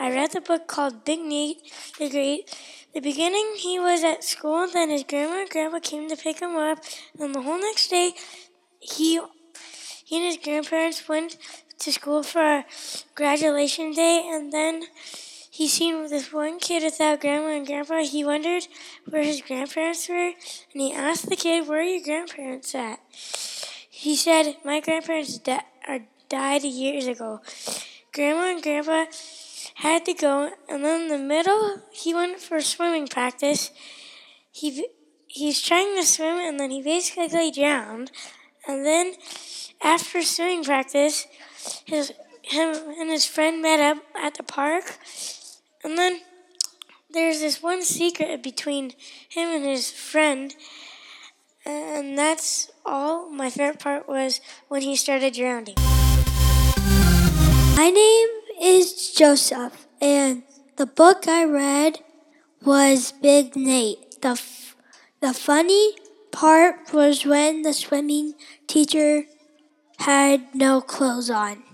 I read the book called Big Nate the Great. The beginning, he was at school, then his grandma and grandpa came to pick him up, and the whole next day, he, he and his grandparents went to school for graduation day, and then he seen this one kid without grandma and grandpa. He wondered where his grandparents were, and he asked the kid, "Where are your grandparents at?" He said, "My grandparents di- are died years ago." Grandma and grandpa had to go, and then in the middle, he went for swimming practice. He he's trying to swim, and then he basically drowned. And then after swimming practice, his him and his friend met up at the park, and then there's this one secret between him and his friend, and that's all. My favorite part was when he started drowning. My name is Joseph, and the book I read was Big Nate. The, f- the funny part was when the swimming teacher had no clothes on.